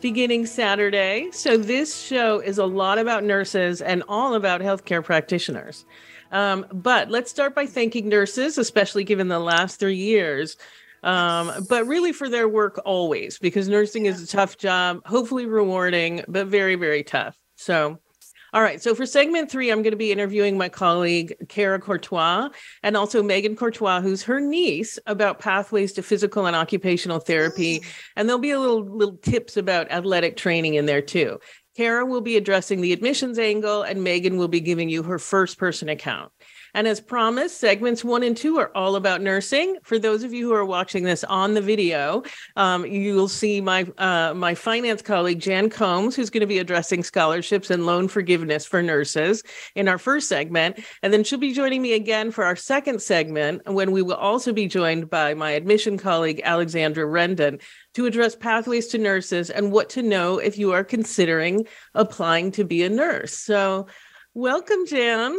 beginning Saturday. So, this show is a lot about nurses and all about healthcare practitioners. Um, but let's start by thanking nurses, especially given the last three years. Um, but really for their work always, because nursing is a tough job, hopefully rewarding, but very, very tough. So, all right. So for segment three, I'm going to be interviewing my colleague, Kara Courtois, and also Megan Courtois, who's her niece, about pathways to physical and occupational therapy. Mm. And there'll be a little little tips about athletic training in there too. Kara will be addressing the admissions angle, and Megan will be giving you her first person account. And as promised, segments one and two are all about nursing. For those of you who are watching this on the video, um, you will see my uh, my finance colleague Jan Combs, who's going to be addressing scholarships and loan forgiveness for nurses in our first segment, and then she'll be joining me again for our second segment, when we will also be joined by my admission colleague Alexandra Rendon to address pathways to nurses and what to know if you are considering applying to be a nurse. So, welcome, Jan.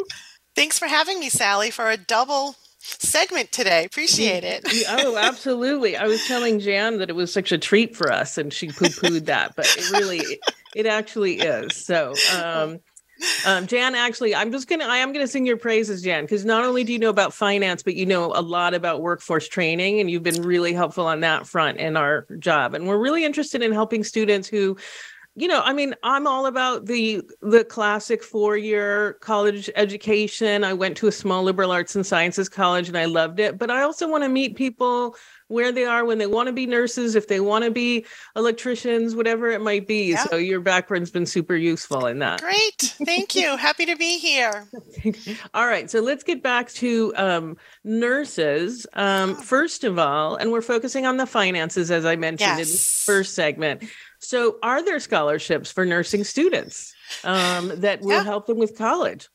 Thanks for having me, Sally, for a double segment today. Appreciate it. oh, absolutely. I was telling Jan that it was such a treat for us, and she poo pooed that, but it really, it actually is. So, um, um, Jan, actually, I'm just gonna, I am gonna sing your praises, Jan, because not only do you know about finance, but you know a lot about workforce training, and you've been really helpful on that front in our job. And we're really interested in helping students who you know i mean i'm all about the the classic four year college education. I went to a small liberal arts and sciences college and i loved it but i also want to meet people where they are when they want to be nurses if they want to be electricians whatever it might be. Yeah. so your background's been super useful in that. Great. Thank you. Happy to be here. All right so let's get back to um, nurses. Um, first of all and we're focusing on the finances as i mentioned yes. in the first segment so, are there scholarships for nursing students um, that will yeah. help them with college?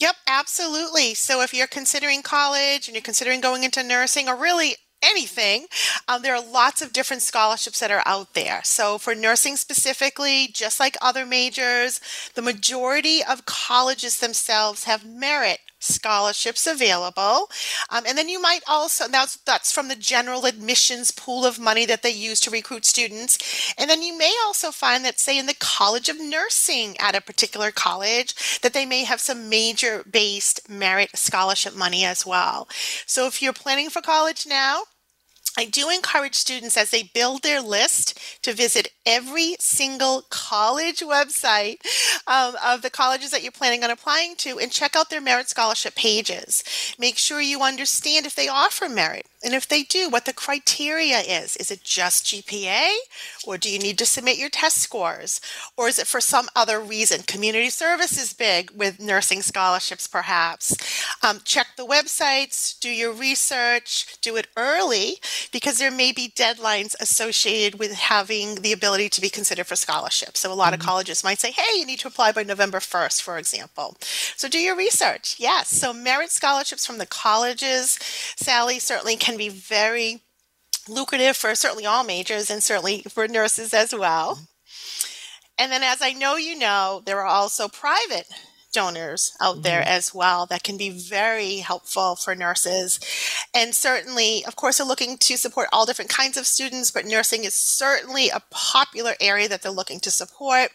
Yep, absolutely. So, if you're considering college and you're considering going into nursing or really anything, um, there are lots of different scholarships that are out there. So, for nursing specifically, just like other majors, the majority of colleges themselves have merit scholarships available. Um, and then you might also, that's, that's from the general admissions pool of money that they use to recruit students. And then you may also find that, say, in the College of Nursing at a particular college, that they may have some major based merit scholarship money as well. So if you're planning for college now, I do encourage students as they build their list to visit every single college website um, of the colleges that you're planning on applying to and check out their merit scholarship pages. Make sure you understand if they offer merit. And if they do, what the criteria is. Is it just GPA? Or do you need to submit your test scores? Or is it for some other reason? Community service is big with nursing scholarships, perhaps. Um, check the websites, do your research, do it early because there may be deadlines associated with having the ability to be considered for scholarships. So a lot mm-hmm. of colleges might say, hey, you need to apply by November 1st, for example. So do your research. Yes. So merit scholarships from the colleges, Sally, certainly can be very lucrative for certainly all majors and certainly for nurses as well. And then, as I know you know, there are also private donors out there mm-hmm. as well that can be very helpful for nurses. And certainly, of course, they're looking to support all different kinds of students, but nursing is certainly a popular area that they're looking to support.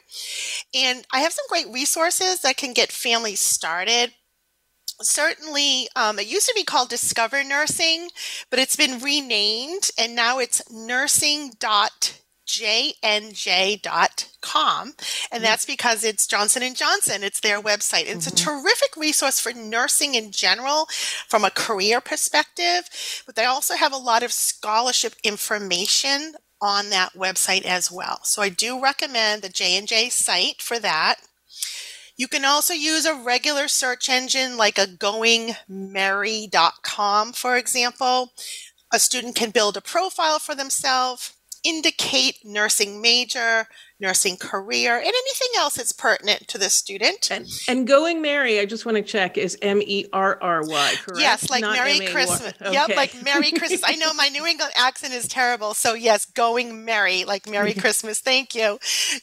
And I have some great resources that can get families started certainly um, it used to be called discover nursing but it's been renamed and now it's nursing.jnj.com and that's because it's johnson & johnson. It's their website. It's mm-hmm. a terrific resource for nursing in general from a career perspective but they also have a lot of scholarship information on that website as well. So i do recommend the j&j site for that. You can also use a regular search engine like a goingmerry.com, for example. A student can build a profile for themselves, indicate nursing major, nursing career, and anything else that's pertinent to the student. And, and going Merry, I just want to check, is M E R R Y, correct? Yes, like Not Merry M-A-Y. Christmas. Okay. Yep, like Merry Christmas. I know my New England accent is terrible. So, yes, going Merry, like Merry Christmas, thank you,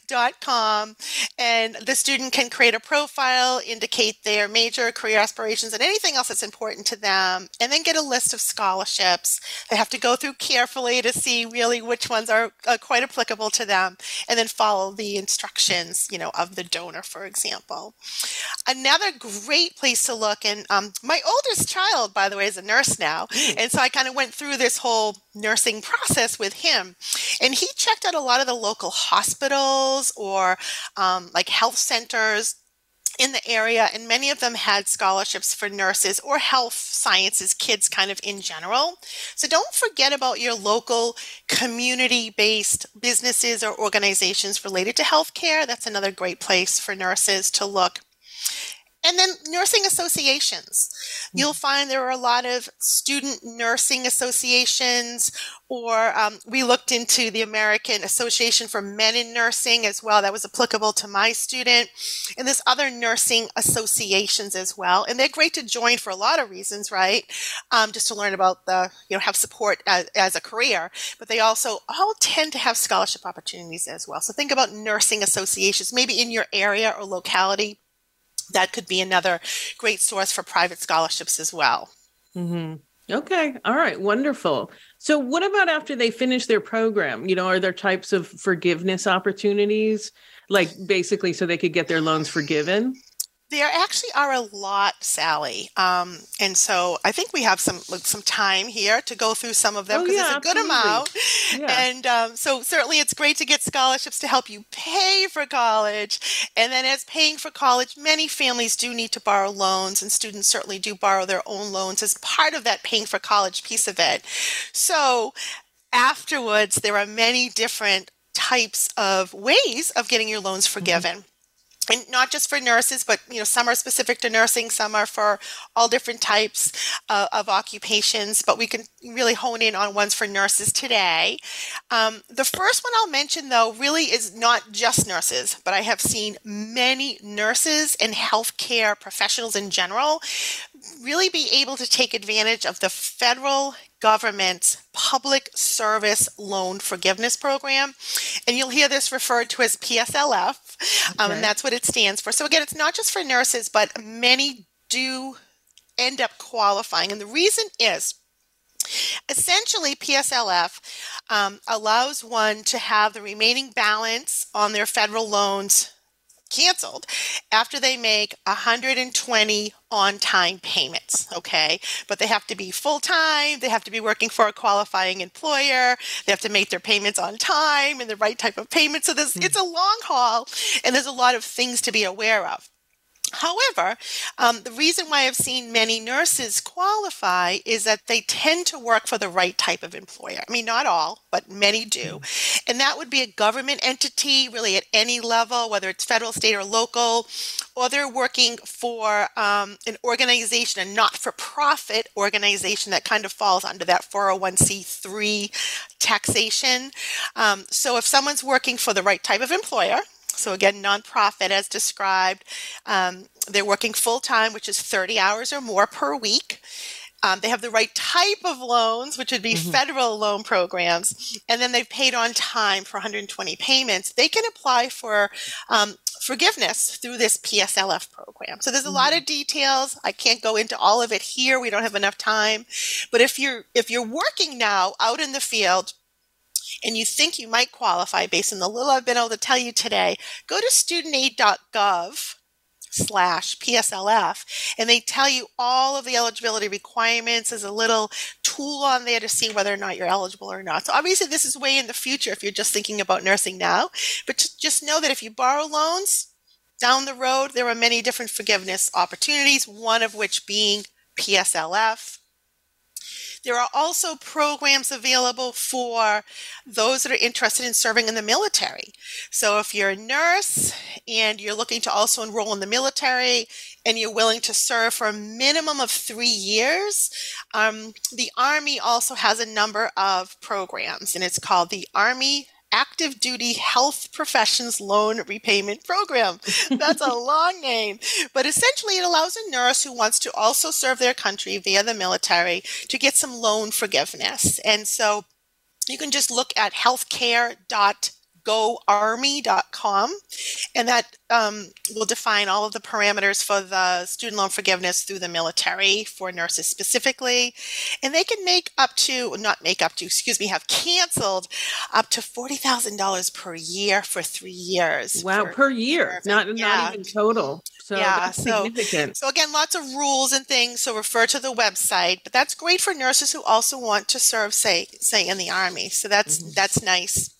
dot com. And the student can create a profile, indicate their major career aspirations, and anything else that's important to them, and then get a list of scholarships. They have to go through carefully to see really which ones are uh, quite applicable to them, and then follow the instructions, you know, of the donor, for example. Another great place to look, and um, my oldest child, by the way, is a nurse now, hmm. and so I kind of went through this whole nursing process with him, and he checked out a lot of the local hospitals or um, like health centers in the area, and many of them had scholarships for nurses or health sciences kids, kind of in general. So don't forget about your local community based businesses or organizations related to healthcare. That's another great place for nurses to look. And then nursing associations. You'll mm-hmm. find there are a lot of student nursing associations, or um, we looked into the American Association for Men in Nursing as well. That was applicable to my student. And there's other nursing associations as well. And they're great to join for a lot of reasons, right? Um, just to learn about the, you know, have support as, as a career. But they also all tend to have scholarship opportunities as well. So think about nursing associations, maybe in your area or locality that could be another great source for private scholarships as well. Mm-hmm. Okay. All right. Wonderful. So, what about after they finish their program? You know, are there types of forgiveness opportunities, like basically so they could get their loans forgiven? There actually are a lot, Sally, um, and so I think we have some some time here to go through some of them because oh, yeah, it's a good amount. Yeah. And um, so certainly it's great to get scholarships to help you pay for college. And then as paying for college, many families do need to borrow loans, and students certainly do borrow their own loans as part of that paying for college piece of it. So afterwards, there are many different types of ways of getting your loans mm-hmm. forgiven. Mm-hmm and not just for nurses, but you know, some are specific to nursing, some are for all different types uh, of occupations. But we can really hone in on ones for nurses today. Um, the first one I'll mention, though, really is not just nurses, but I have seen many nurses and healthcare professionals in general really be able to take advantage of the federal government's public service loan forgiveness program. And you'll hear this referred to as PSLF, um, and that's what it stands for. So, again, it's not just for nurses, but many do end up qualifying. And the reason is Essentially, PSLF um, allows one to have the remaining balance on their federal loans canceled after they make 120 on time payments. Okay. But they have to be full time. They have to be working for a qualifying employer. They have to make their payments on time and the right type of payment. So this, mm-hmm. it's a long haul and there's a lot of things to be aware of. However, um, the reason why I've seen many nurses qualify is that they tend to work for the right type of employer. I mean, not all, but many do. And that would be a government entity, really at any level, whether it's federal, state, or local, or they're working for um, an organization, a not for profit organization that kind of falls under that 401c3 taxation. Um, so if someone's working for the right type of employer, so again, nonprofit as described. Um, they're working full time, which is 30 hours or more per week. Um, they have the right type of loans, which would be mm-hmm. federal loan programs, and then they've paid on time for 120 payments. They can apply for um, forgiveness through this PSLF program. So there's a mm-hmm. lot of details. I can't go into all of it here. We don't have enough time. But if you're if you're working now out in the field, and you think you might qualify based on the little I've been able to tell you today, go to studentaid.gov slash PSLF and they tell you all of the eligibility requirements. as a little tool on there to see whether or not you're eligible or not. So obviously this is way in the future if you're just thinking about nursing now, but just know that if you borrow loans down the road, there are many different forgiveness opportunities, one of which being PSLF. There are also programs available for those that are interested in serving in the military. So if you're a nurse and you're looking to also enroll in the military and you're willing to serve for a minimum of three years, um, the Army also has a number of programs, and it's called the Army Active Duty Health Professions Loan Repayment Program. That's a long name. But essentially, it allows a nurse who wants to also serve their country via the military to get some loan forgiveness. And so you can just look at healthcare.gov goarmy.com. And that um, will define all of the parameters for the student loan forgiveness through the military for nurses specifically. And they can make up to, not make up to, excuse me, have canceled up to $40,000 per year for three years. Wow, for, per year, not, yeah. not even total. So yeah, so, significant. So again, lots of rules and things. So refer to the website. But that's great for nurses who also want to serve, say, say in the army. So that's mm-hmm. that's nice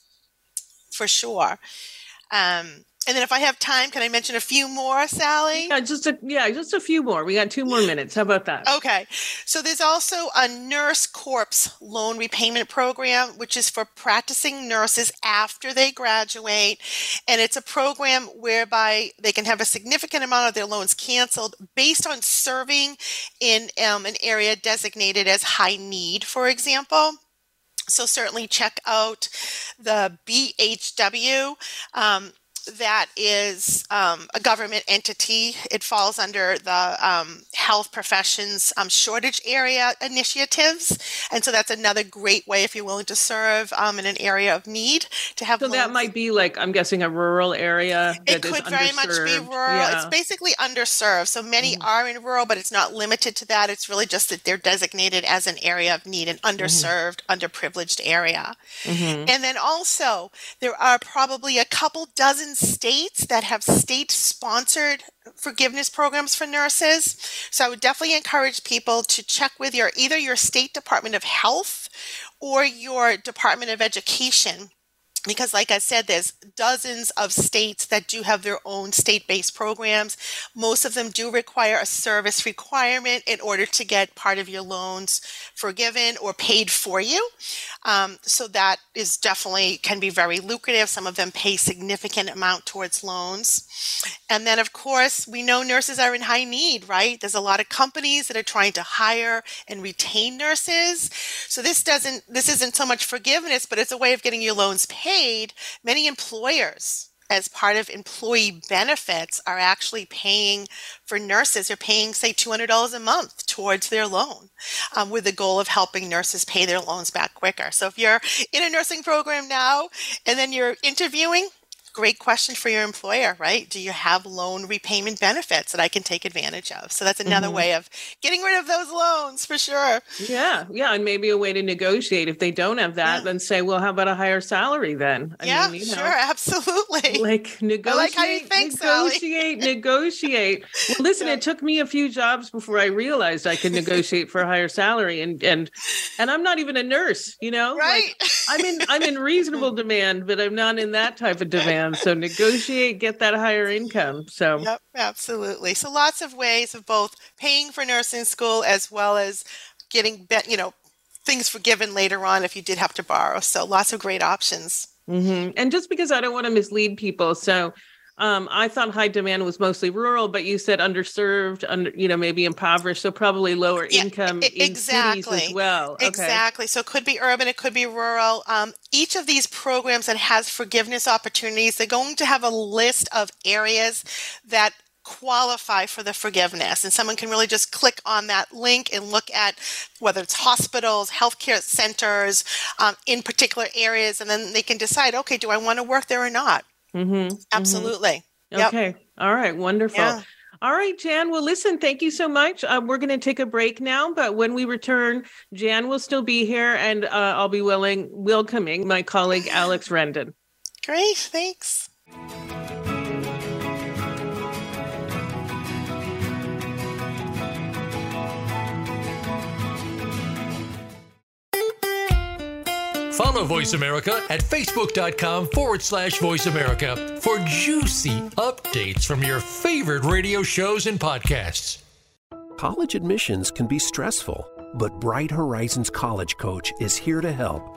for sure. Um, and then if I have time, can I mention a few more, Sally? Yeah, just a yeah, just a few more. We got two more minutes. How about that? Okay. So there's also a nurse corps loan repayment program, which is for practicing nurses after they graduate. And it's a program whereby they can have a significant amount of their loans canceled based on serving in um, an area designated as high need, for example. So certainly check out the BHW. Um, that is um, a government entity. It falls under the um, health professions um, shortage area initiatives, and so that's another great way if you're willing to serve um, in an area of need to have. So that might be like I'm guessing a rural area. it could very much be rural. Yeah. It's basically underserved. So many mm-hmm. are in rural, but it's not limited to that. It's really just that they're designated as an area of need, an mm-hmm. underserved, mm-hmm. underprivileged area. Mm-hmm. And then also there are probably a couple dozen states that have state sponsored forgiveness programs for nurses. So I would definitely encourage people to check with your either your state department of health or your department of education because like i said there's dozens of states that do have their own state-based programs. Most of them do require a service requirement in order to get part of your loans forgiven or paid for you. Um, so that is definitely can be very lucrative. Some of them pay significant amount towards loans. And then of course we know nurses are in high need right? There's a lot of companies that are trying to hire and retain nurses. So this doesn't this isn't so much forgiveness but it's a way of getting your loans paid many employers as part of employee benefits are actually paying for nurses. They're paying, say, $200 a month towards their loan um, with the goal of helping nurses pay their loans back quicker. So if you're in a nursing program now and then you're interviewing, great question for your employer, right? Do you have loan repayment benefits that I can take advantage of? So that's another mm-hmm. way of getting rid of those loans for sure. Yeah. Yeah. And maybe a way to negotiate. If they don't have that, yeah. then say, well, how about a higher salary then? I yeah, mean, you know, sure. Absolutely. Like negotiate, like how you think, negotiate, negotiate. Well, listen, yeah. it took me a few jobs before I realized I could negotiate for a higher salary. And, and, and I'm not even a nurse, you know, right. Like, I'm in, I'm in reasonable demand, but I'm not in that type of demand. So negotiate, get that higher income. So yep, absolutely. So lots of ways of both paying for nursing school as well as getting, you know, things forgiven later on if you did have to borrow. So lots of great options. Mm-hmm. And just because I don't want to mislead people, so um, I thought high demand was mostly rural, but you said underserved, under you know maybe impoverished, so probably lower yeah, income exactly. in cities as well. Okay. Exactly. So it could be urban, it could be rural. Um, each of these programs that has forgiveness opportunities, they're going to have a list of areas that qualify for the forgiveness. And someone can really just click on that link and look at whether it's hospitals, healthcare centers um, in particular areas, and then they can decide, okay, do I want to work there or not? Mm-hmm, mm-hmm. Absolutely. Mm-hmm. Okay. All right. Wonderful. Yeah. All right, Jan. Well, listen, thank you so much. Uh, we're going to take a break now, but when we return, Jan will still be here and uh, I'll be willing, welcoming my colleague, Alex Rendon. Great. Thanks. Follow Voice America at facebook.com forward slash voice America for juicy updates from your favorite radio shows and podcasts. College admissions can be stressful, but Bright Horizons College Coach is here to help.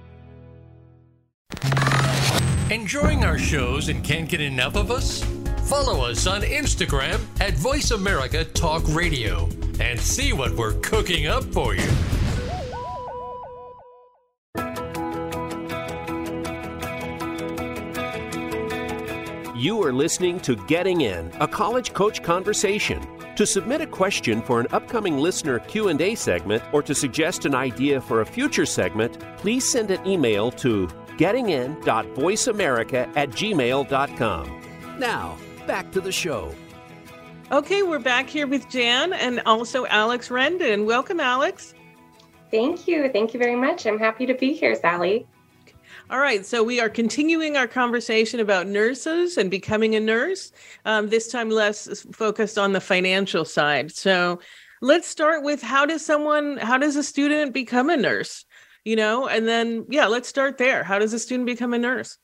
Enjoying our shows and can't get enough of us? Follow us on Instagram at Voice America Talk Radio and see what we're cooking up for you. You are listening to Getting In, a college coach conversation. To submit a question for an upcoming listener Q&A segment or to suggest an idea for a future segment, please send an email to gettingin.voiceamerica at gmail.com. Now, back to the show. Okay, we're back here with Jan and also Alex Rendon. Welcome, Alex. Thank you. Thank you very much. I'm happy to be here, Sally. All right, so we are continuing our conversation about nurses and becoming a nurse. Um, this time, less focused on the financial side. So, let's start with how does someone, how does a student become a nurse? You know, and then yeah, let's start there. How does a student become a nurse?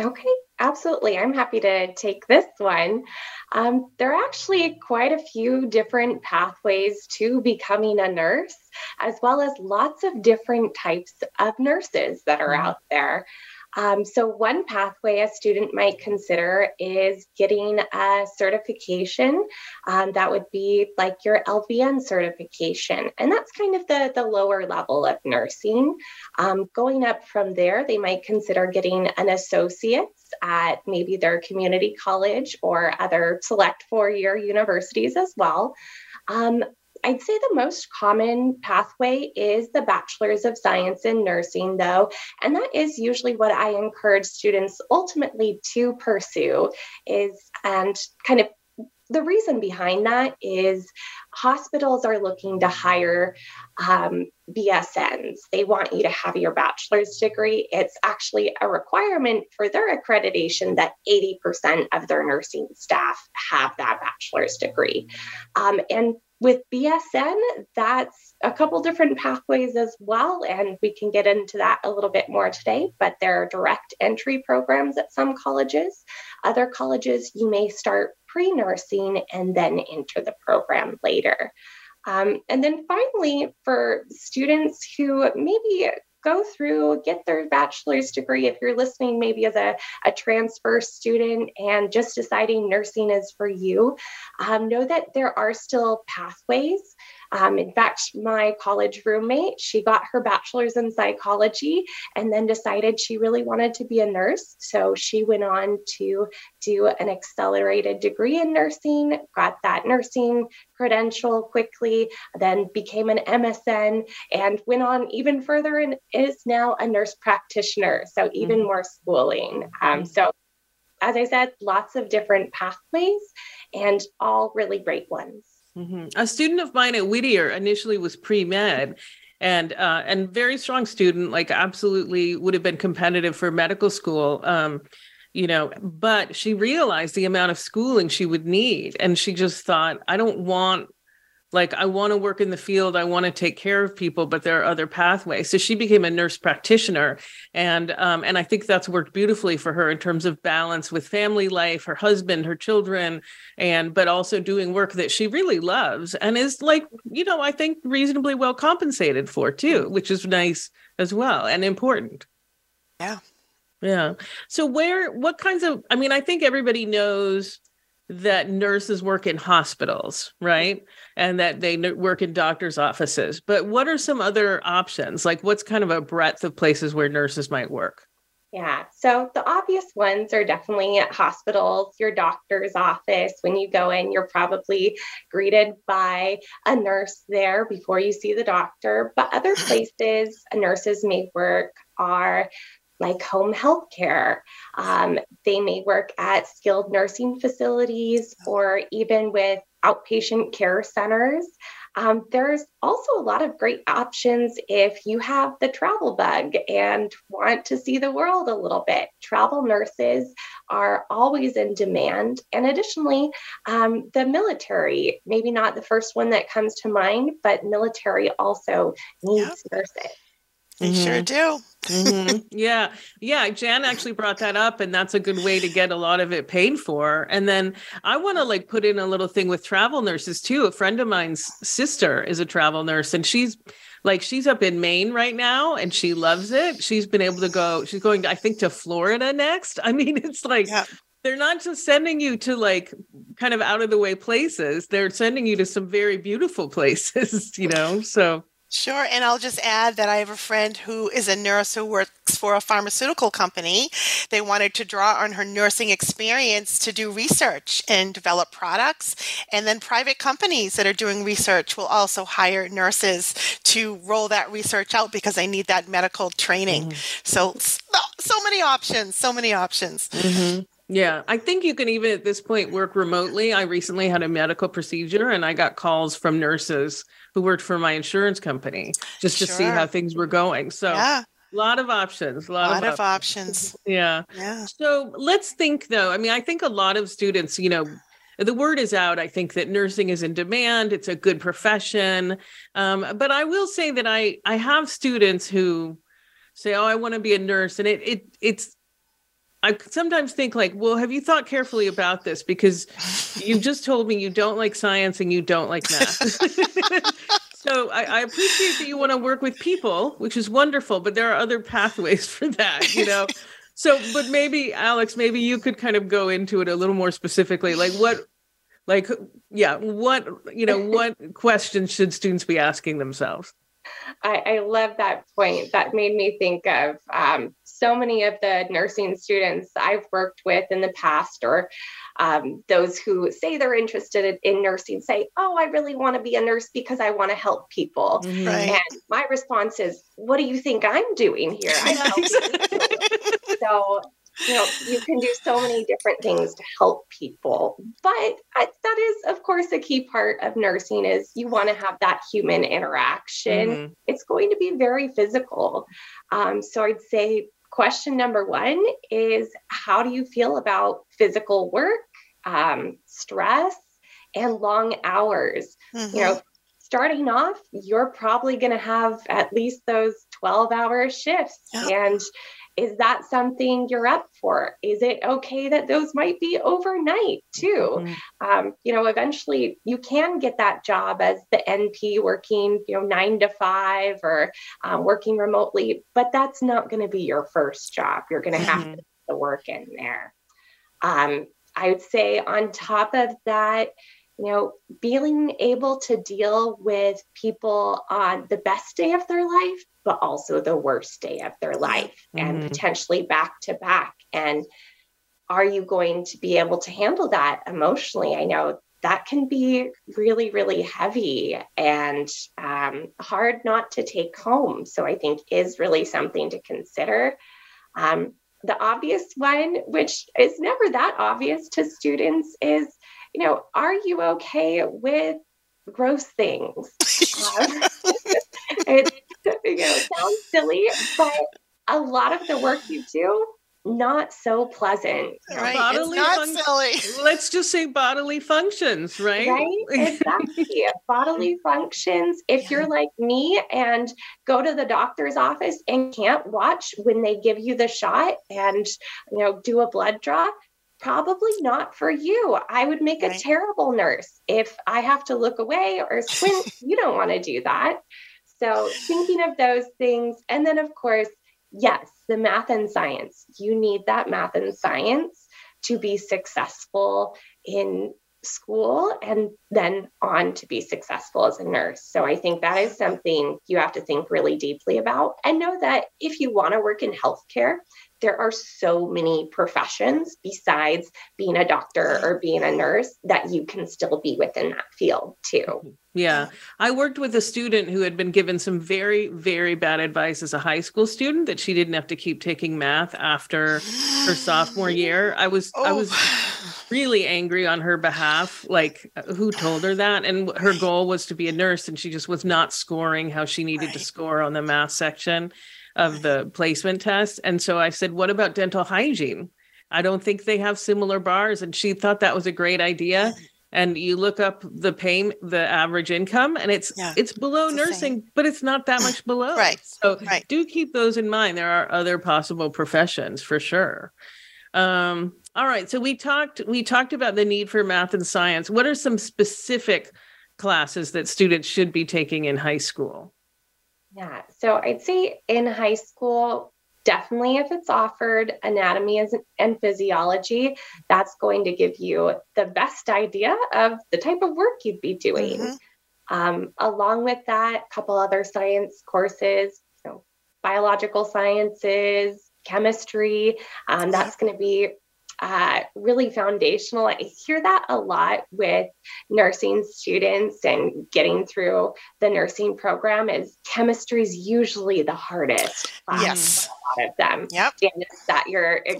Okay, absolutely. I'm happy to take this one. Um, there are actually quite a few different pathways to becoming a nurse, as well as lots of different types of nurses that are mm-hmm. out there. Um, so, one pathway a student might consider is getting a certification. Um, that would be like your LVN certification. And that's kind of the, the lower level of nursing. Um, going up from there, they might consider getting an associate's at maybe their community college or other select four year universities as well. Um, I'd say the most common pathway is the Bachelor's of Science in Nursing, though, and that is usually what I encourage students ultimately to pursue is and kind of the reason behind that is hospitals are looking to hire um, BSNs. They want you to have your bachelor's degree. It's actually a requirement for their accreditation that 80% of their nursing staff have that bachelor's degree. Um, and with BSN, that's a couple different pathways as well, and we can get into that a little bit more today. But there are direct entry programs at some colleges. Other colleges, you may start pre nursing and then enter the program later. Um, and then finally, for students who maybe go through, get their bachelor's degree. If you're listening, maybe as a, a transfer student and just deciding nursing is for you, um, know that there are still pathways. Um, in fact, my college roommate, she got her bachelor's in psychology and then decided she really wanted to be a nurse. So she went on to do an accelerated degree in nursing, got that nursing credential quickly, then became an MSN and went on even further and is now a nurse practitioner. So even mm-hmm. more schooling. Um, so as I said, lots of different pathways and all really great ones. Mm-hmm. A student of mine at Whittier initially was pre med, and uh, and very strong student, like absolutely would have been competitive for medical school. Um, you know, but she realized the amount of schooling she would need, and she just thought, I don't want like i want to work in the field i want to take care of people but there are other pathways. So she became a nurse practitioner and um, and i think that's worked beautifully for her in terms of balance with family life her husband her children and but also doing work that she really loves and is like you know i think reasonably well compensated for too which is nice as well and important. Yeah. Yeah. So where what kinds of i mean i think everybody knows that nurses work in hospitals, right? And that they work in doctors' offices. But what are some other options? Like, what's kind of a breadth of places where nurses might work? Yeah. So the obvious ones are definitely at hospitals, your doctor's office. When you go in, you're probably greeted by a nurse there before you see the doctor. But other places nurses may work are like home health care. Um, they may work at skilled nursing facilities or even with outpatient care centers. Um, there's also a lot of great options if you have the travel bug and want to see the world a little bit. Travel nurses are always in demand. And additionally, um, the military, maybe not the first one that comes to mind, but military also needs yep. nurses. They mm-hmm. sure do. mm-hmm. Yeah. Yeah. Jan actually brought that up, and that's a good way to get a lot of it paid for. And then I want to like put in a little thing with travel nurses too. A friend of mine's sister is a travel nurse, and she's like, she's up in Maine right now and she loves it. She's been able to go, she's going, I think, to Florida next. I mean, it's like, yeah they're not just sending you to like kind of out of the way places they're sending you to some very beautiful places you know so Sure. And I'll just add that I have a friend who is a nurse who works for a pharmaceutical company. They wanted to draw on her nursing experience to do research and develop products. And then private companies that are doing research will also hire nurses to roll that research out because they need that medical training. Mm-hmm. So, so many options, so many options. Mm-hmm. Yeah, I think you can even at this point work remotely. I recently had a medical procedure and I got calls from nurses who worked for my insurance company just to see how things were going. So, yeah. A lot of options. A lot, lot of, of options. options. Yeah. Yeah. So let's think though. I mean, I think a lot of students, you know, the word is out. I think that nursing is in demand. It's a good profession. Um, but I will say that I I have students who say, "Oh, I want to be a nurse," and it it it's I sometimes think like, well, have you thought carefully about this? Because you just told me you don't like science and you don't like math. so I, I, appreciate that you want to work with people, which is wonderful, but there are other pathways for that, you know. so, but maybe Alex, maybe you could kind of go into it a little more specifically, like what, like, yeah, what you know, what questions should students be asking themselves? I, I love that point. That made me think of um, so many of the nursing students I've worked with in the past, or um, those who say they're interested in nursing, say, Oh, I really want to be a nurse because I want to help people. Mm-hmm. Right. And my response is, What do you think I'm doing here? I'm helping so you know you can do so many different things to help people but I, that is of course a key part of nursing is you want to have that human interaction mm-hmm. it's going to be very physical um, so i'd say question number one is how do you feel about physical work um, stress and long hours mm-hmm. you know starting off you're probably going to have at least those 12 hour shifts yep. and is that something you're up for? Is it okay that those might be overnight too? Mm-hmm. Um, you know, eventually you can get that job as the NP working, you know, nine to five or um, working remotely, but that's not going to be your first job. You're going to have mm-hmm. to put the work in there. Um, I would say on top of that, you know, being able to deal with people on the best day of their life, but also the worst day of their life mm-hmm. and potentially back to back. And are you going to be able to handle that emotionally? I know that can be really, really heavy and um, hard not to take home. So I think is really something to consider. Um, the obvious one, which is never that obvious to students, is you know, are you okay with gross things? um, it, you know, sounds silly, but a lot of the work you do not so pleasant. Right. Bodily it's not fun- silly. Let's just say bodily functions, right? Right. Exactly. bodily functions. If yeah. you're like me and go to the doctor's office and can't watch when they give you the shot and you know do a blood draw, probably not for you. I would make right. a terrible nurse if I have to look away or squint. you don't want to do that. So, thinking of those things. And then, of course, yes, the math and science. You need that math and science to be successful in school and then on to be successful as a nurse. So I think that is something you have to think really deeply about and know that if you want to work in healthcare, there are so many professions besides being a doctor or being a nurse that you can still be within that field too. Yeah. I worked with a student who had been given some very, very bad advice as a high school student that she didn't have to keep taking math after her sophomore year. I was oh. I was really angry on her behalf. Like who told her that? And her goal was to be a nurse and she just was not scoring how she needed right. to score on the math section of the placement test. And so I said, What about dental hygiene? I don't think they have similar bars. And she thought that was a great idea and you look up the pay the average income and it's yeah, it's below it's nursing but it's not that much below right so right. do keep those in mind there are other possible professions for sure um, all right so we talked we talked about the need for math and science what are some specific classes that students should be taking in high school yeah. So i'd say in high school definitely if it's offered anatomy and physiology that's going to give you the best idea of the type of work you'd be doing. Mm-hmm. um, along with that a couple other science courses you know, biological sciences chemistry um, that's going to be uh, really foundational. I hear that a lot with nursing students and getting through the nursing program is chemistry is usually the hardest. Yes. A lot of them. Yep. that your, your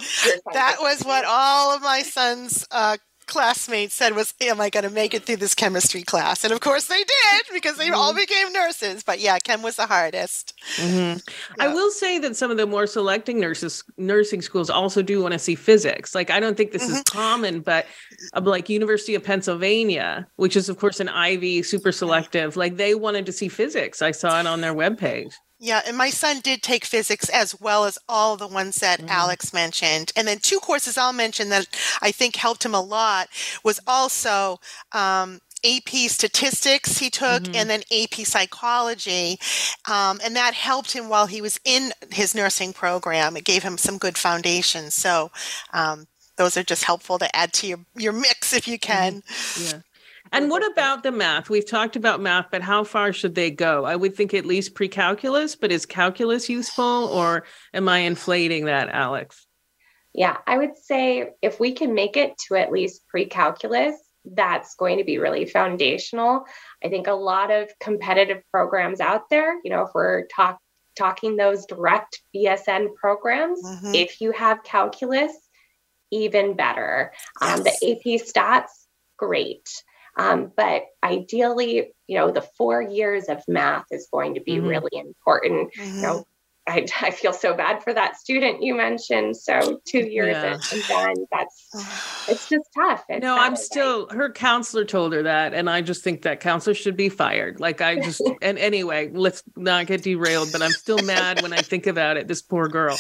that was what all of my sons uh, classmates said was, Am I going to make it through this chemistry class? And of course they did because they mm-hmm. all became nurses. But yeah, chem was the hardest. Mm-hmm. Yeah. I will say that some of the more selecting nurses, nursing schools also do want to see physics. Like, I don't think this mm-hmm. is common, but like University of Pennsylvania, which is, of course, an Ivy super selective, like they wanted to see physics. I saw it on their webpage. Yeah, and my son did take physics as well as all the ones that mm-hmm. Alex mentioned. And then two courses I'll mention that I think helped him a lot was also um, AP statistics he took mm-hmm. and then AP psychology. Um, and that helped him while he was in his nursing program. It gave him some good foundation. So um, those are just helpful to add to your, your mix if you can. Mm-hmm. Yeah. And what about the math? We've talked about math, but how far should they go? I would think at least pre calculus, but is calculus useful or am I inflating that, Alex? Yeah, I would say if we can make it to at least pre calculus, that's going to be really foundational. I think a lot of competitive programs out there, you know, if we're talk, talking those direct BSN programs, mm-hmm. if you have calculus, even better. Yes. Um, the AP stats, great. Um, but ideally, you know, the four years of math is going to be mm-hmm. really important. Mm-hmm. You know, I, I feel so bad for that student you mentioned. So two years yeah. and done. That's it's just tough. It's no, I'm still her counselor told her that, and I just think that counselor should be fired. Like I just and anyway, let's not get derailed. But I'm still mad when I think about it. This poor girl.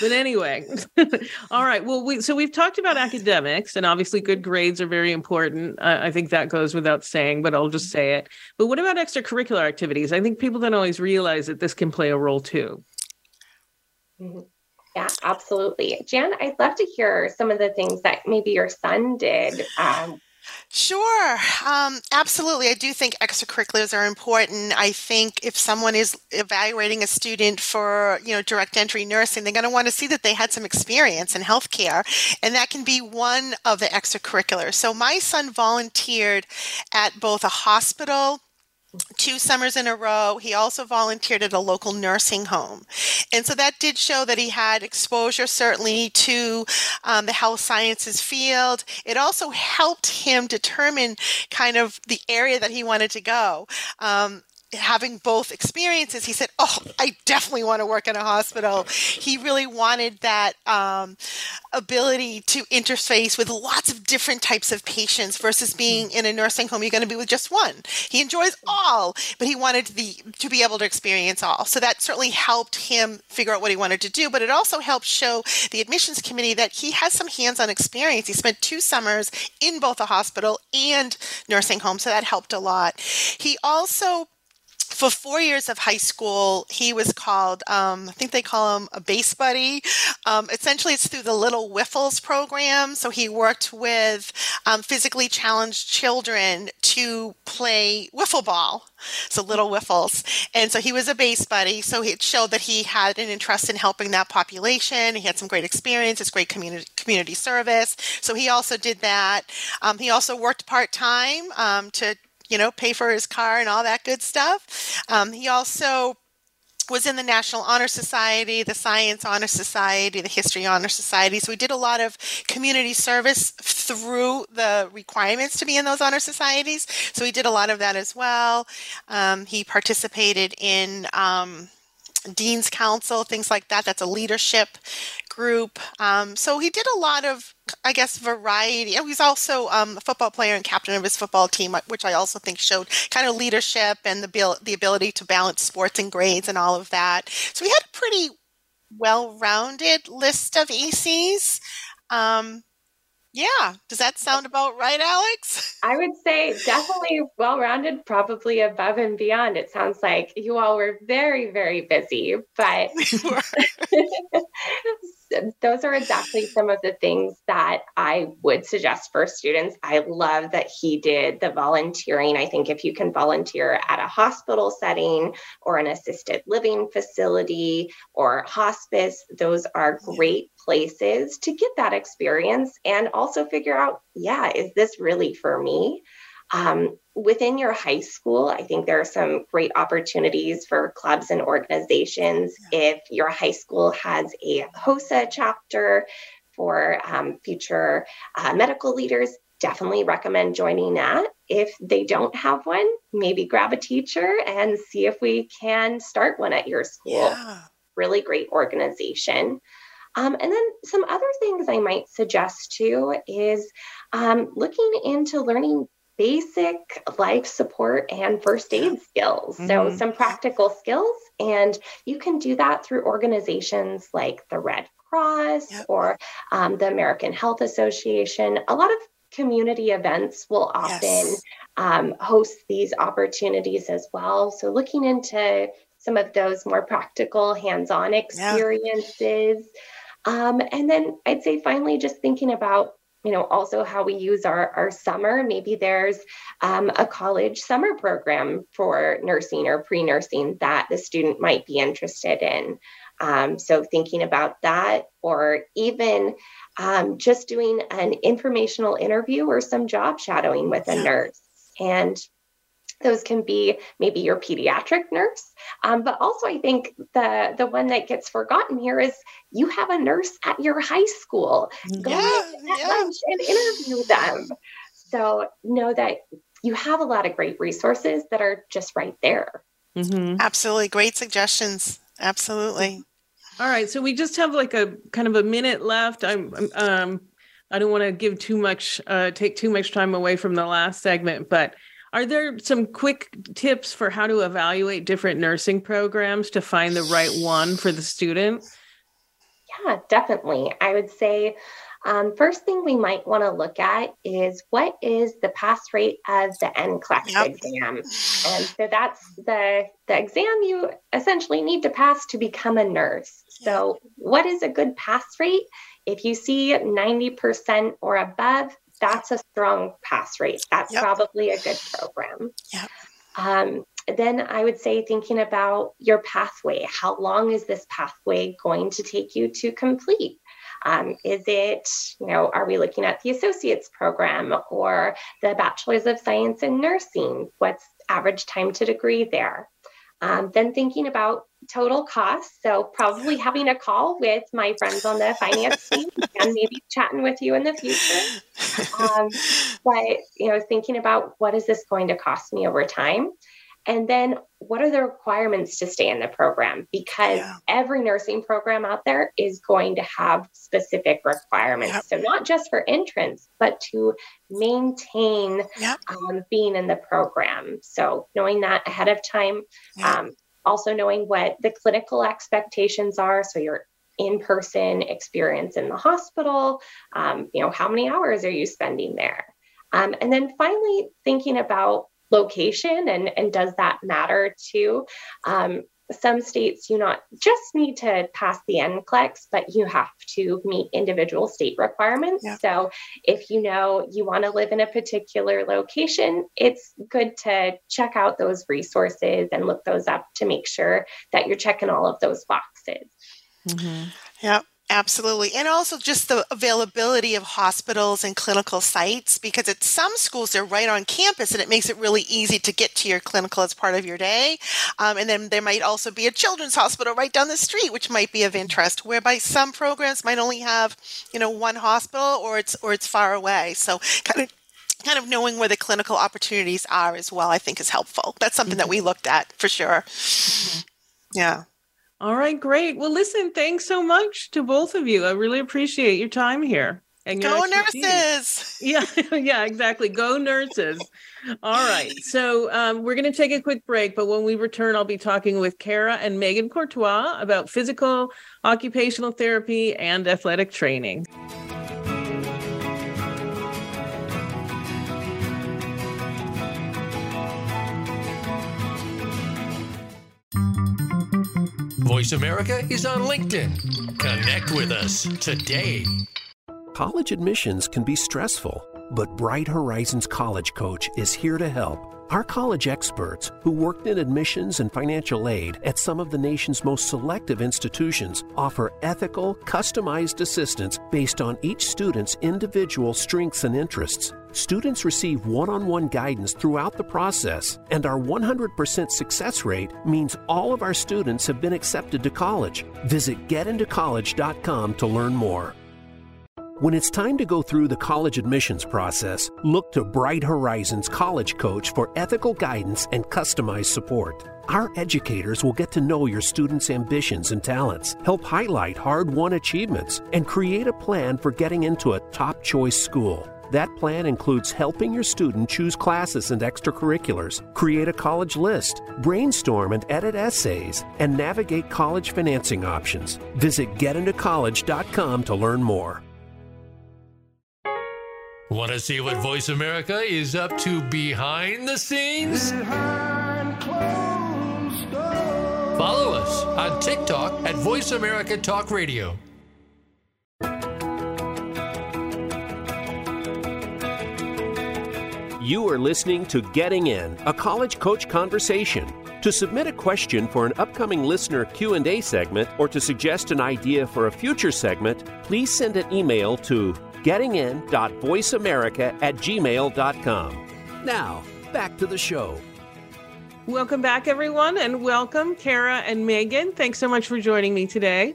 But anyway, all right. Well, we so we've talked about academics, and obviously good grades are very important. I think that goes without saying, but I'll just say it. But what about extracurricular activities? I think people don't always realize that this can play a role too. Mm-hmm. Yeah, absolutely. Jan, I'd love to hear some of the things that maybe your son did. Um, Sure, um, absolutely. I do think extracurriculars are important. I think if someone is evaluating a student for, you know, direct entry nursing, they're going to want to see that they had some experience in healthcare, and that can be one of the extracurriculars. So my son volunteered at both a hospital two summers in a row. He also volunteered at a local nursing home. And so that did show that he had exposure, certainly, to um, the health sciences field. It also helped him determine kind of the area that he wanted to go. Um, having both experiences, he said, "Oh, I definitely want to work in a hospital." He really wanted that um, ability to interface with lots of different types of patients versus being in a nursing home. You're going to be with just one. He enjoys all, but he wanted the to be able to experience all. So that certainly helped him figure out what he wanted to do. But it also helped show the admissions committee that he has some hands-on experience. He spent two summers in both a hospital and nursing home, so that helped a lot. He also for four years of high school, he was called, um, I think they call him a base buddy. Um, essentially, it's through the Little Wiffles program. So he worked with um, physically challenged children to play wiffle ball, so little wiffles. And so he was a base buddy. So it showed that he had an interest in helping that population. He had some great experience, it's great community community service. So he also did that. Um, he also worked part time um, to you know pay for his car and all that good stuff. Um, he also was in the National Honor Society, the Science Honor Society, the History Honor Society. So we did a lot of community service through the requirements to be in those honor societies. So we did a lot of that as well. Um, he participated in um, Dean's Council, things like that. That's a leadership group. Um, so he did a lot of, I guess, variety. He's also um, a football player and captain of his football team, which I also think showed kind of leadership and the the ability to balance sports and grades and all of that. So he had a pretty well-rounded list of ACs. Um, yeah. Does that sound about right, Alex? I would say definitely well rounded, probably above and beyond. It sounds like you all were very, very busy, but those are exactly some of the things that I would suggest for students. I love that he did the volunteering. I think if you can volunteer at a hospital setting or an assisted living facility or hospice, those are great places to get that experience and also figure out, yeah, is this really for me? Um, within your high school, I think there are some great opportunities for clubs and organizations. If your high school has a HOSA chapter for um, future uh, medical leaders, definitely recommend joining that. If they don't have one, maybe grab a teacher and see if we can start one at your school. Yeah. Really great organization. Um, and then some other things I might suggest too is um, looking into learning basic life support and first aid skills. Mm-hmm. So, some practical skills. And you can do that through organizations like the Red Cross yep. or um, the American Health Association. A lot of community events will often yes. um, host these opportunities as well. So, looking into some of those more practical, hands on experiences. Um, and then I'd say finally, just thinking about you know also how we use our, our summer. Maybe there's um, a college summer program for nursing or pre-nursing that the student might be interested in. Um, so thinking about that or even um, just doing an informational interview or some job shadowing with a nurse. And those can be maybe your pediatric nurse, um, but also I think the the one that gets forgotten here is you have a nurse at your high school. Go yeah, yeah. lunch and interview them. So know that you have a lot of great resources that are just right there. Mm-hmm. Absolutely, great suggestions. Absolutely. All right, so we just have like a kind of a minute left. I'm um I don't want to give too much uh take too much time away from the last segment, but are there some quick tips for how to evaluate different nursing programs to find the right one for the student? Yeah, definitely. I would say um, first thing we might want to look at is what is the pass rate of the NCLEX yep. exam, and so that's the the exam you essentially need to pass to become a nurse. So, what is a good pass rate? If you see ninety percent or above, that's a strong pass rate. That's yep. probably a good program. Yep. Um, then I would say thinking about your pathway. How long is this pathway going to take you to complete? Um, is it, you know, are we looking at the associate's program or the bachelor's of science in nursing? What's average time to degree there? Um, then thinking about total costs. So probably having a call with my friends on the finance team and maybe chatting with you in the future. Um, but you know, thinking about what is this going to cost me over time? And then what are the requirements to stay in the program? Because yeah. every nursing program out there is going to have specific requirements. Yep. So, not just for entrance, but to maintain yep. um, being in the program. So, knowing that ahead of time, yep. um, also knowing what the clinical expectations are. So, your in person experience in the hospital, um, you know, how many hours are you spending there? Um, and then finally, thinking about location and, and does that matter too? Um, some states you not just need to pass the NCLEX, but you have to meet individual state requirements. Yeah. So if you know you want to live in a particular location, it's good to check out those resources and look those up to make sure that you're checking all of those boxes. Mm-hmm. Yep. Absolutely. And also just the availability of hospitals and clinical sites because at some schools they're right on campus and it makes it really easy to get to your clinical as part of your day. Um, and then there might also be a children's hospital right down the street, which might be of interest, whereby some programs might only have, you know, one hospital or it's or it's far away. So kind of kind of knowing where the clinical opportunities are as well, I think is helpful. That's something mm-hmm. that we looked at for sure. Mm-hmm. Yeah. All right, great. Well, listen, thanks so much to both of you. I really appreciate your time here. And Go expertise. nurses! Yeah, yeah, exactly. Go nurses. All right. So um, we're going to take a quick break, but when we return, I'll be talking with Kara and Megan Courtois about physical, occupational therapy, and athletic training. Voice America is on LinkedIn. Connect with us today. College admissions can be stressful, but Bright Horizons College Coach is here to help. Our college experts, who worked in admissions and financial aid at some of the nation's most selective institutions, offer ethical, customized assistance based on each student's individual strengths and interests. Students receive one on one guidance throughout the process, and our 100% success rate means all of our students have been accepted to college. Visit getintocollege.com to learn more. When it's time to go through the college admissions process, look to Bright Horizons College Coach for ethical guidance and customized support. Our educators will get to know your students' ambitions and talents, help highlight hard won achievements, and create a plan for getting into a top choice school. That plan includes helping your student choose classes and extracurriculars, create a college list, brainstorm and edit essays, and navigate college financing options. Visit getintocollege.com to learn more. Want to see what Voice America is up to behind the scenes? Behind Follow us on TikTok at Voice America Talk Radio. You are listening to Getting In, a college coach conversation. To submit a question for an upcoming listener Q&A segment or to suggest an idea for a future segment, please send an email to gettingin.voiceamerica at gmail.com. Now, back to the show. Welcome back, everyone, and welcome, Kara and Megan. Thanks so much for joining me today.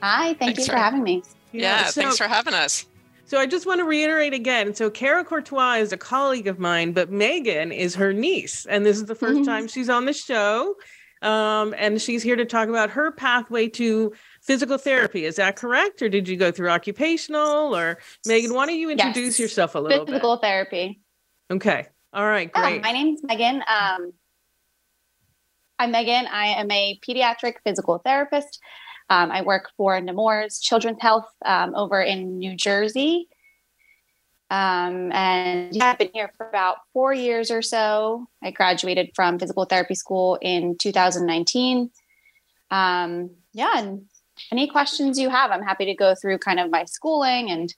Hi, thank thanks you for, for having me. Yeah, yeah so, thanks for having us. So I just want to reiterate again. So Kara Courtois is a colleague of mine, but Megan is her niece, and this is the 1st mm-hmm. time she's on the show. Um, and she's here to talk about her pathway to physical therapy. Is that correct, or did you go through occupational? Or Megan, why don't you introduce yes. yourself a little physical bit? Physical therapy. Okay. All right. Great. Um, my name's Megan. Um, I'm Megan. I am a pediatric physical therapist. Um, I work for Nemours Children's Health um, over in New Jersey. Um, and yeah, I've been here for about four years or so. I graduated from physical therapy school in 2019. Um, yeah, and any questions you have, I'm happy to go through kind of my schooling and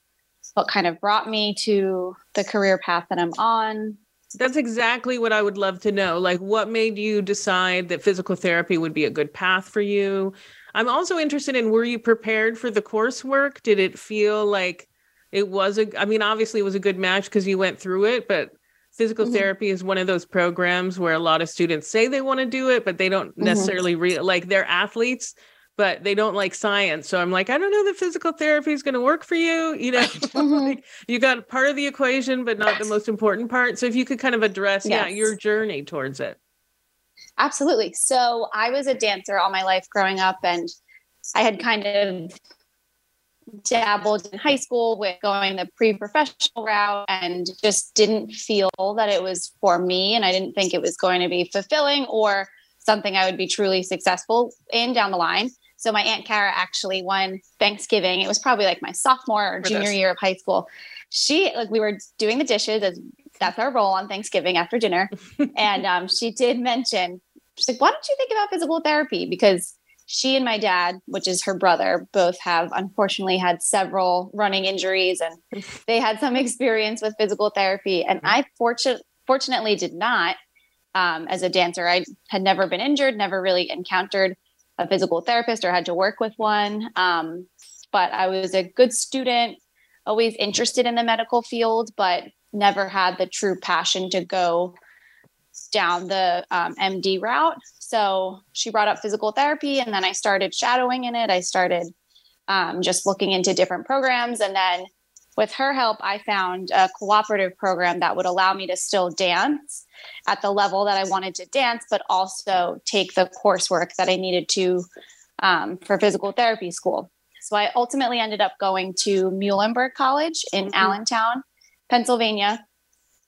what kind of brought me to the career path that I'm on. That's exactly what I would love to know. Like, what made you decide that physical therapy would be a good path for you? I'm also interested in were you prepared for the coursework? Did it feel like it was a, I mean, obviously it was a good match because you went through it, but physical mm-hmm. therapy is one of those programs where a lot of students say they want to do it, but they don't mm-hmm. necessarily re- like they're athletes but they don't like science. So I'm like, I don't know that physical therapy is going to work for you. You know, mm-hmm. like you got part of the equation, but not the most important part. So if you could kind of address, yes. yeah, your journey towards it. Absolutely. So I was a dancer all my life growing up, and I had kind of dabbled in high school with going the pre-professional route and just didn't feel that it was for me and I didn't think it was going to be fulfilling or something I would be truly successful in down the line. So my aunt Kara actually won Thanksgiving. It was probably like my sophomore or junior year of high school. She like we were doing the dishes as that's our role on Thanksgiving after dinner, and um, she did mention she's like, why don't you think about physical therapy? Because she and my dad, which is her brother, both have unfortunately had several running injuries and they had some experience with physical therapy. And I fortunate, fortunately did not. Um, as a dancer, I had never been injured, never really encountered a physical therapist or had to work with one. Um, but I was a good student, always interested in the medical field, but never had the true passion to go down the um, MD route. So she brought up physical therapy, and then I started shadowing in it. I started um, just looking into different programs. And then with her help, I found a cooperative program that would allow me to still dance at the level that I wanted to dance, but also take the coursework that I needed to um, for physical therapy school. So I ultimately ended up going to Muhlenberg College in mm-hmm. Allentown, Pennsylvania.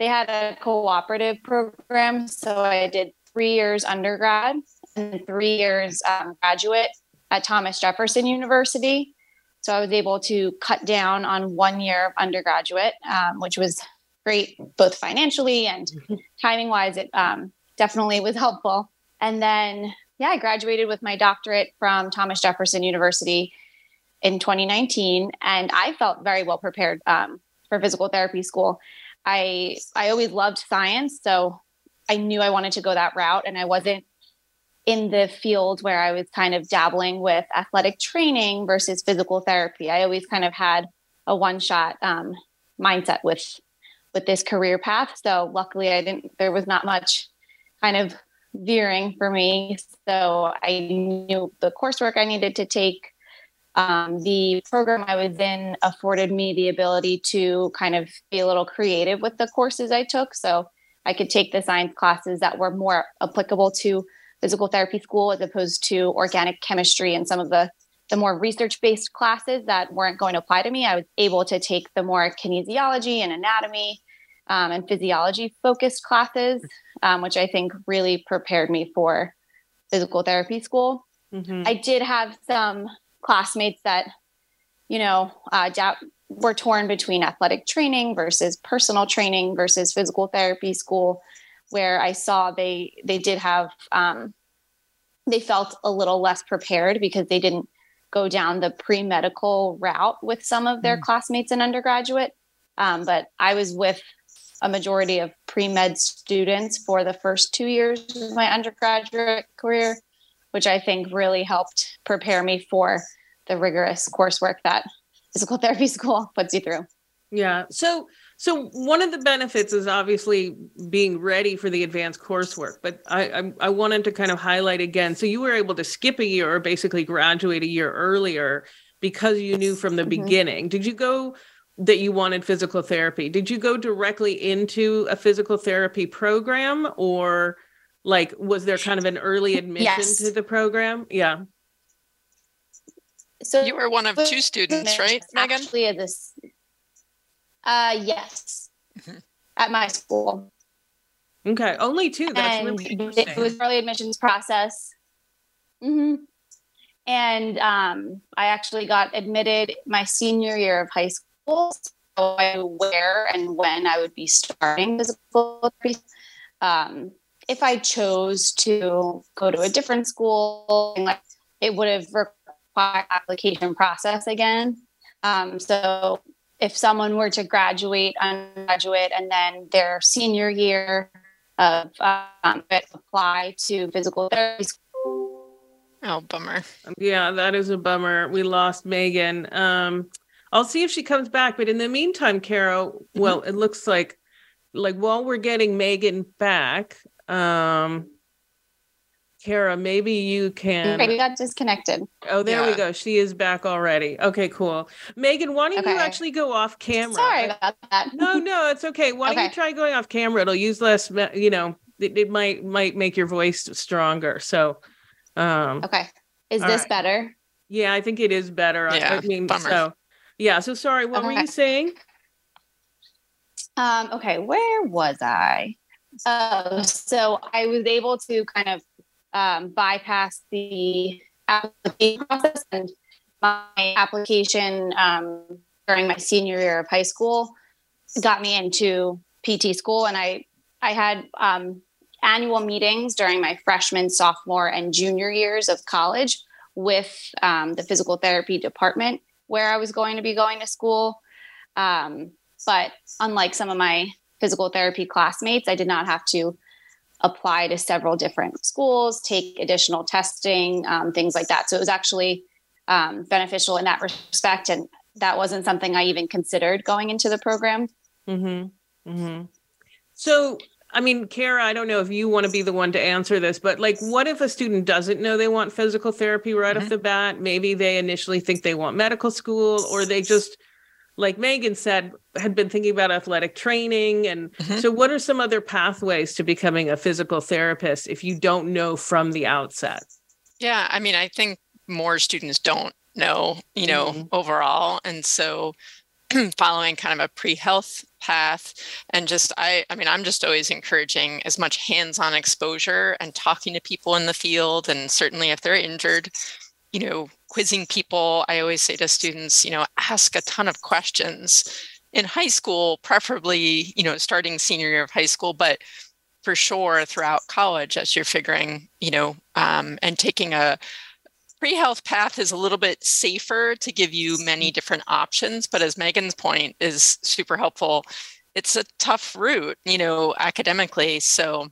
They had a cooperative program. So I did three years undergrad and three years um, graduate at Thomas Jefferson University. So I was able to cut down on one year of undergraduate, um, which was great both financially and mm-hmm. timing wise. It um, definitely was helpful. And then, yeah, I graduated with my doctorate from Thomas Jefferson University in 2019, and I felt very well prepared um, for physical therapy school. I I always loved science, so I knew I wanted to go that route, and I wasn't in the field where I was kind of dabbling with athletic training versus physical therapy. I always kind of had a one shot um, mindset with with this career path. So luckily, I didn't. There was not much kind of veering for me. So I knew the coursework I needed to take um, the program I was in afforded me the ability to kind of be a little creative with the courses I took. So I could take the science classes that were more applicable to physical therapy school as opposed to organic chemistry and some of the the more research based classes that weren't going to apply to me. I was able to take the more kinesiology and anatomy um, and physiology focused classes, um, which I think really prepared me for physical therapy school. Mm-hmm. I did have some classmates that, you know, uh, were torn between athletic training versus personal training versus physical therapy school, where I saw they they did have um, they felt a little less prepared because they didn't go down the pre medical route with some of their mm. classmates in undergraduate. Um, but I was with a majority of pre med students for the first two years of my undergraduate career which I think really helped prepare me for the rigorous coursework that physical therapy school puts you through. Yeah. So so one of the benefits is obviously being ready for the advanced coursework, but I, I, I wanted to kind of highlight again. So you were able to skip a year or basically graduate a year earlier because you knew from the mm-hmm. beginning. Did you go that you wanted physical therapy? Did you go directly into a physical therapy program or like, was there kind of an early admission yes. to the program? Yeah. So you were one of two students, right, Megan? Actually, this. Uh, yes, mm-hmm. at my school. Okay, only two. That's and really. It was early admissions process. Mm-hmm. And um, I actually got admitted my senior year of high school. So I knew where and when I would be starting physical therapy. Um, if I chose to go to a different school, like it would have required application process again. Um, so if someone were to graduate undergraduate and then their senior year of um, apply to physical therapy school. Oh, bummer. Yeah, that is a bummer. We lost Megan. Um, I'll see if she comes back. But in the meantime, Kara, well, mm-hmm. it looks like like while we're getting Megan back, um, Kara, maybe you can. We got disconnected. Oh, there yeah. we go. She is back already. Okay, cool. Megan, why don't okay. you actually go off camera? Sorry about that. no, no, it's okay. Why okay. don't you try going off camera? It'll use less. You know, it, it might might make your voice stronger. So, um, okay. Is this right. better? Yeah, I think it is better. Yeah, I mean, bummer. so yeah. So sorry. What okay. were you saying? Um. Okay. Where was I? Uh, so I was able to kind of um, bypass the application process and my application um, during my senior year of high school got me into PT school, and I I had um, annual meetings during my freshman, sophomore, and junior years of college with um, the physical therapy department where I was going to be going to school. Um, but unlike some of my physical therapy classmates, I did not have to apply to several different schools, take additional testing, um, things like that. So it was actually um, beneficial in that respect. And that wasn't something I even considered going into the program. Mm-hmm. Mm-hmm. So, I mean, Kara, I don't know if you want to be the one to answer this, but like, what if a student doesn't know they want physical therapy right Mhm. off the bat? Maybe they initially think they want medical school, or they just, like Megan said, had been thinking about athletic training. And Mhm. so, what are some other pathways to becoming a physical therapist if you don't know from the outset? Yeah, I mean, I think more students don't know, you know, Mhm. overall. And so following kind of a pre-health path and just I I mean, I'm just always encouraging as much hands-on exposure and talking to people in the field and certainly if they're injured, you know, quizzing people. I always say to students, you know, ask a ton of questions in high school, preferably, you know, starting senior year of high school, but for sure throughout college as you're figuring, you know, um, and taking a pre-health path is a little bit safer to give you many different options. But as Megan's point is super helpful, it's a tough route, you know, academically. So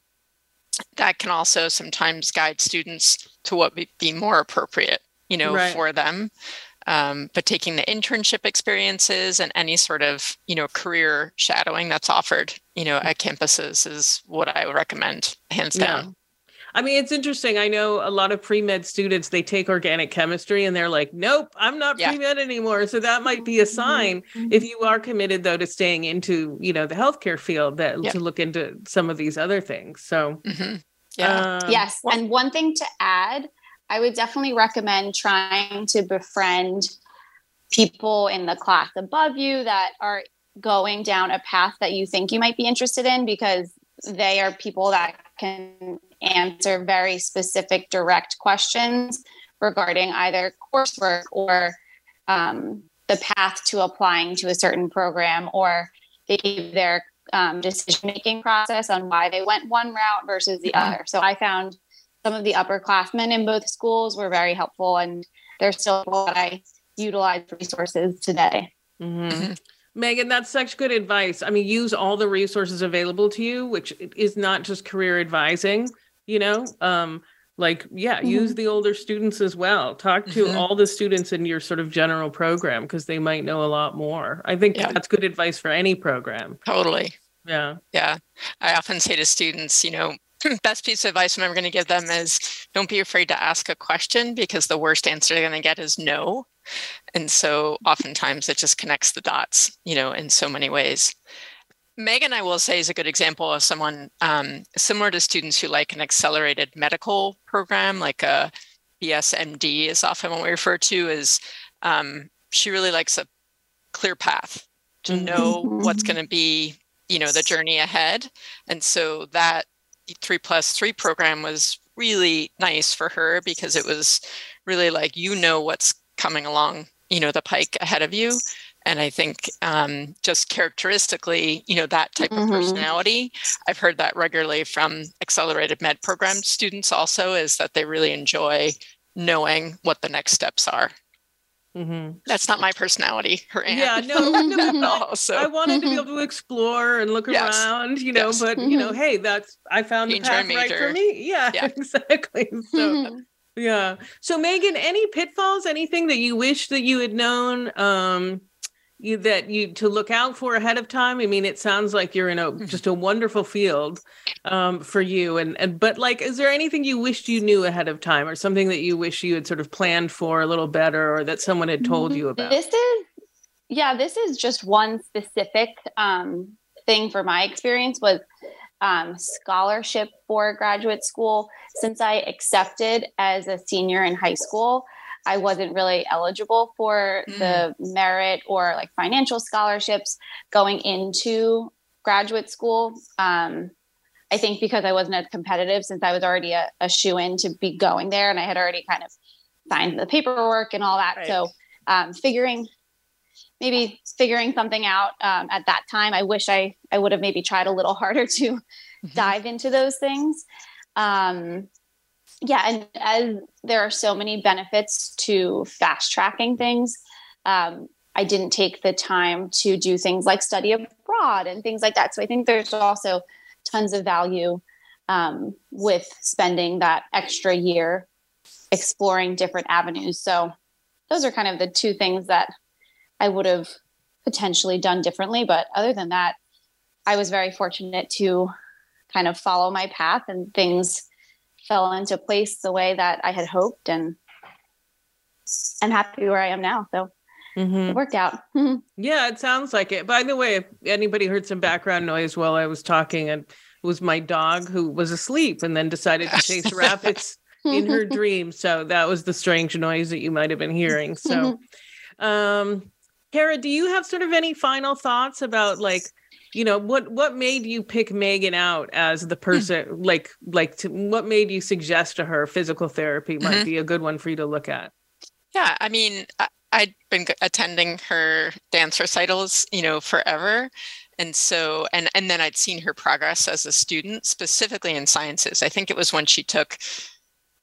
that can also sometimes guide students to what would be more appropriate, you know, Right. for them. Um, but taking the internship experiences and any sort of, you know, career shadowing that's offered, you know, at campuses is what I would recommend, hands down. I mean, it's interesting. I know a lot of pre med students, they take organic chemistry and they're like, nope, I'm not Yeah. pre med anymore. So that might be a sign if you are committed, though, to staying into, you know, the healthcare field that Yeah. to look into some of these other things. So, hmm Yeah. um, yes. And one thing to add, I would definitely recommend trying to befriend people in the class above you that are going down a path that you think you might be interested in because they are people that can answer very specific direct questions regarding either coursework or um, the path to applying to a certain program or they their um, decision making process on why they went one route versus the other. So I found some of the upperclassmen in both schools were very helpful, and they're still people that I utilize resources today. mhm. Mhm. Megan, that's such good advice. I mean, use all the resources available to you, which is not just career advising, you know, um, like, yeah, use the older students as well. Talk to Mhm. all the students in your sort of general program because they might know a lot more. I think Yeah. that's good advice for any program. Totally. Yeah. Yeah. I often say to students, you know, best piece of advice I'm ever going to give them is don't be afraid to ask a question because the worst answer they're going to get is no. And so oftentimes it just connects the dots, you know, in so many ways. Megan, I will say, is a good example of someone um, similar to students who like an accelerated medical program, like a BSMD is often what we refer to as um, she really likes a clear path to Mhm. know what's going to be, you know, the journey ahead. And so that three plus three program was really nice for her because it was really like, you know, what's coming along, you know, the pike ahead of you. And I think um, just characteristically, you know, that type of Mhm. personality, I've heard that regularly from accelerated med program students also, is that they really enjoy knowing what the next steps are. Hmm That's not my personality, her aunt. Yeah, no, no, No, so I wanted to be able to explore and look Yes. around, you know, Yes. but you know, hey, that's I found the Major path and right for me. Yeah, Yeah. exactly. So yeah. So Megan, any pitfalls, anything that you wish that you had known um you that you to look out for ahead of time? I mean, it sounds like you're in a Mm-hmm. just a wonderful field um for you and and but like is there anything you wished you knew ahead of time or something that you wish you had sort of planned for a little better or that someone had told you about? This is, yeah, this is just one specific um, thing for my experience was um, scholarship for graduate school. Since I accepted as a senior in high school, I wasn't really eligible for the merit or like financial scholarships going into graduate school. Um, I think because I wasn't as competitive since I was already a, a shoe in to be going there and I had already kind of signed the paperwork and all that. Right. So um, figuring maybe figuring something out um, at that time. I wish I I would have maybe tried a little harder to mm-hmm. dive into those things. Um, yeah, and as there are so many benefits to fast tracking things, um, I didn't take the time to do things like study abroad and things like that. So I think there's also tons of value um, with spending that extra year exploring different avenues. So those are kind of the two things that I would have potentially done differently. But other than that, I was very fortunate to kind of follow my path and things fell into place the way that I had hoped and I'm happy where I am now. So mm-hmm. it worked out. yeah, it sounds like it. By the way, if anybody heard some background noise while I was talking and it was my dog who was asleep and then decided to chase rabbits in her dream. So that was the strange noise that you might have been hearing. So um Kara, do you have sort of any final thoughts about like, you know, what what made you pick Megan out as the hmm. person mm-hmm. like like to, what made you suggest to her physical therapy might mm-hmm. be a good one for you to look at? Yeah, I mean, I, I'd been attending her dance recitals, you know, forever. And so and and then I'd seen her progress as a student, specifically in sciences. I think it was when she took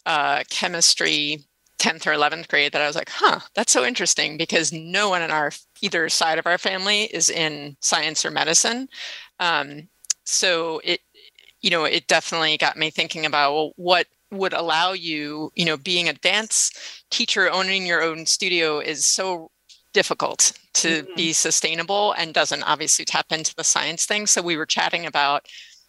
uh, chemistry 10th or 11th grade that I was like, huh, that's so interesting because no one in our either side of our family is in science or medicine. Um, so it, you know, it definitely got me thinking about well, what would allow you, you know, being a dance teacher, owning your own studio is so difficult to mm-hmm. be sustainable and doesn't obviously tap into the science thing. So we were chatting about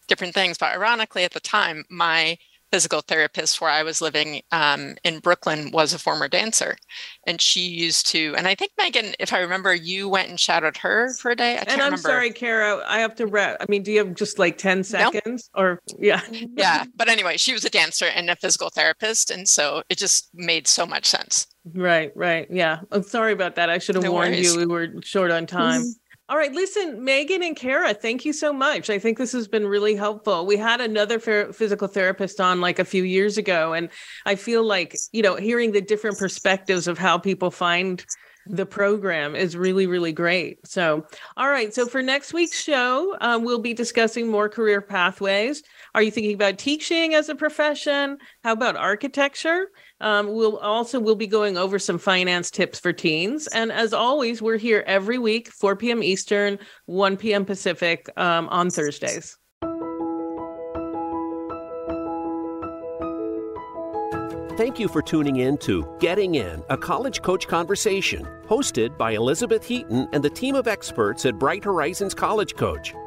different things, but ironically at the time, my physical therapist where I was living um, in Brooklyn was a former dancer. And she used to, and I think Megan, if I remember, you went and shadowed her for a day. I and I'm remember. sorry, Kara, I have to wrap. I mean, do you have just like 10 seconds nope. or yeah? yeah. But anyway, she was a dancer and a physical therapist. And so it just made so much sense. Right, right. Yeah. I'm sorry about that. I should have no warned worries. you. We were short on time. All right, listen, Megan and Kara, thank you so much. I think this has been really helpful. We had another physical therapist on like a few years ago, and I feel like, you know, hearing the different perspectives of how people find the program is really, really great. So, all right. So, for next week's show, um, we'll be discussing more career pathways. Are you thinking about teaching as a profession? How about architecture? Um, we'll also we'll be going over some finance tips for teens. And as always, we're here every week, 4 p.m. Eastern, 1 p.m. Pacific um, on Thursdays. Thank you for tuning in to Getting In, a college coach conversation, hosted by Elizabeth Heaton and the team of experts at Bright Horizons College Coach.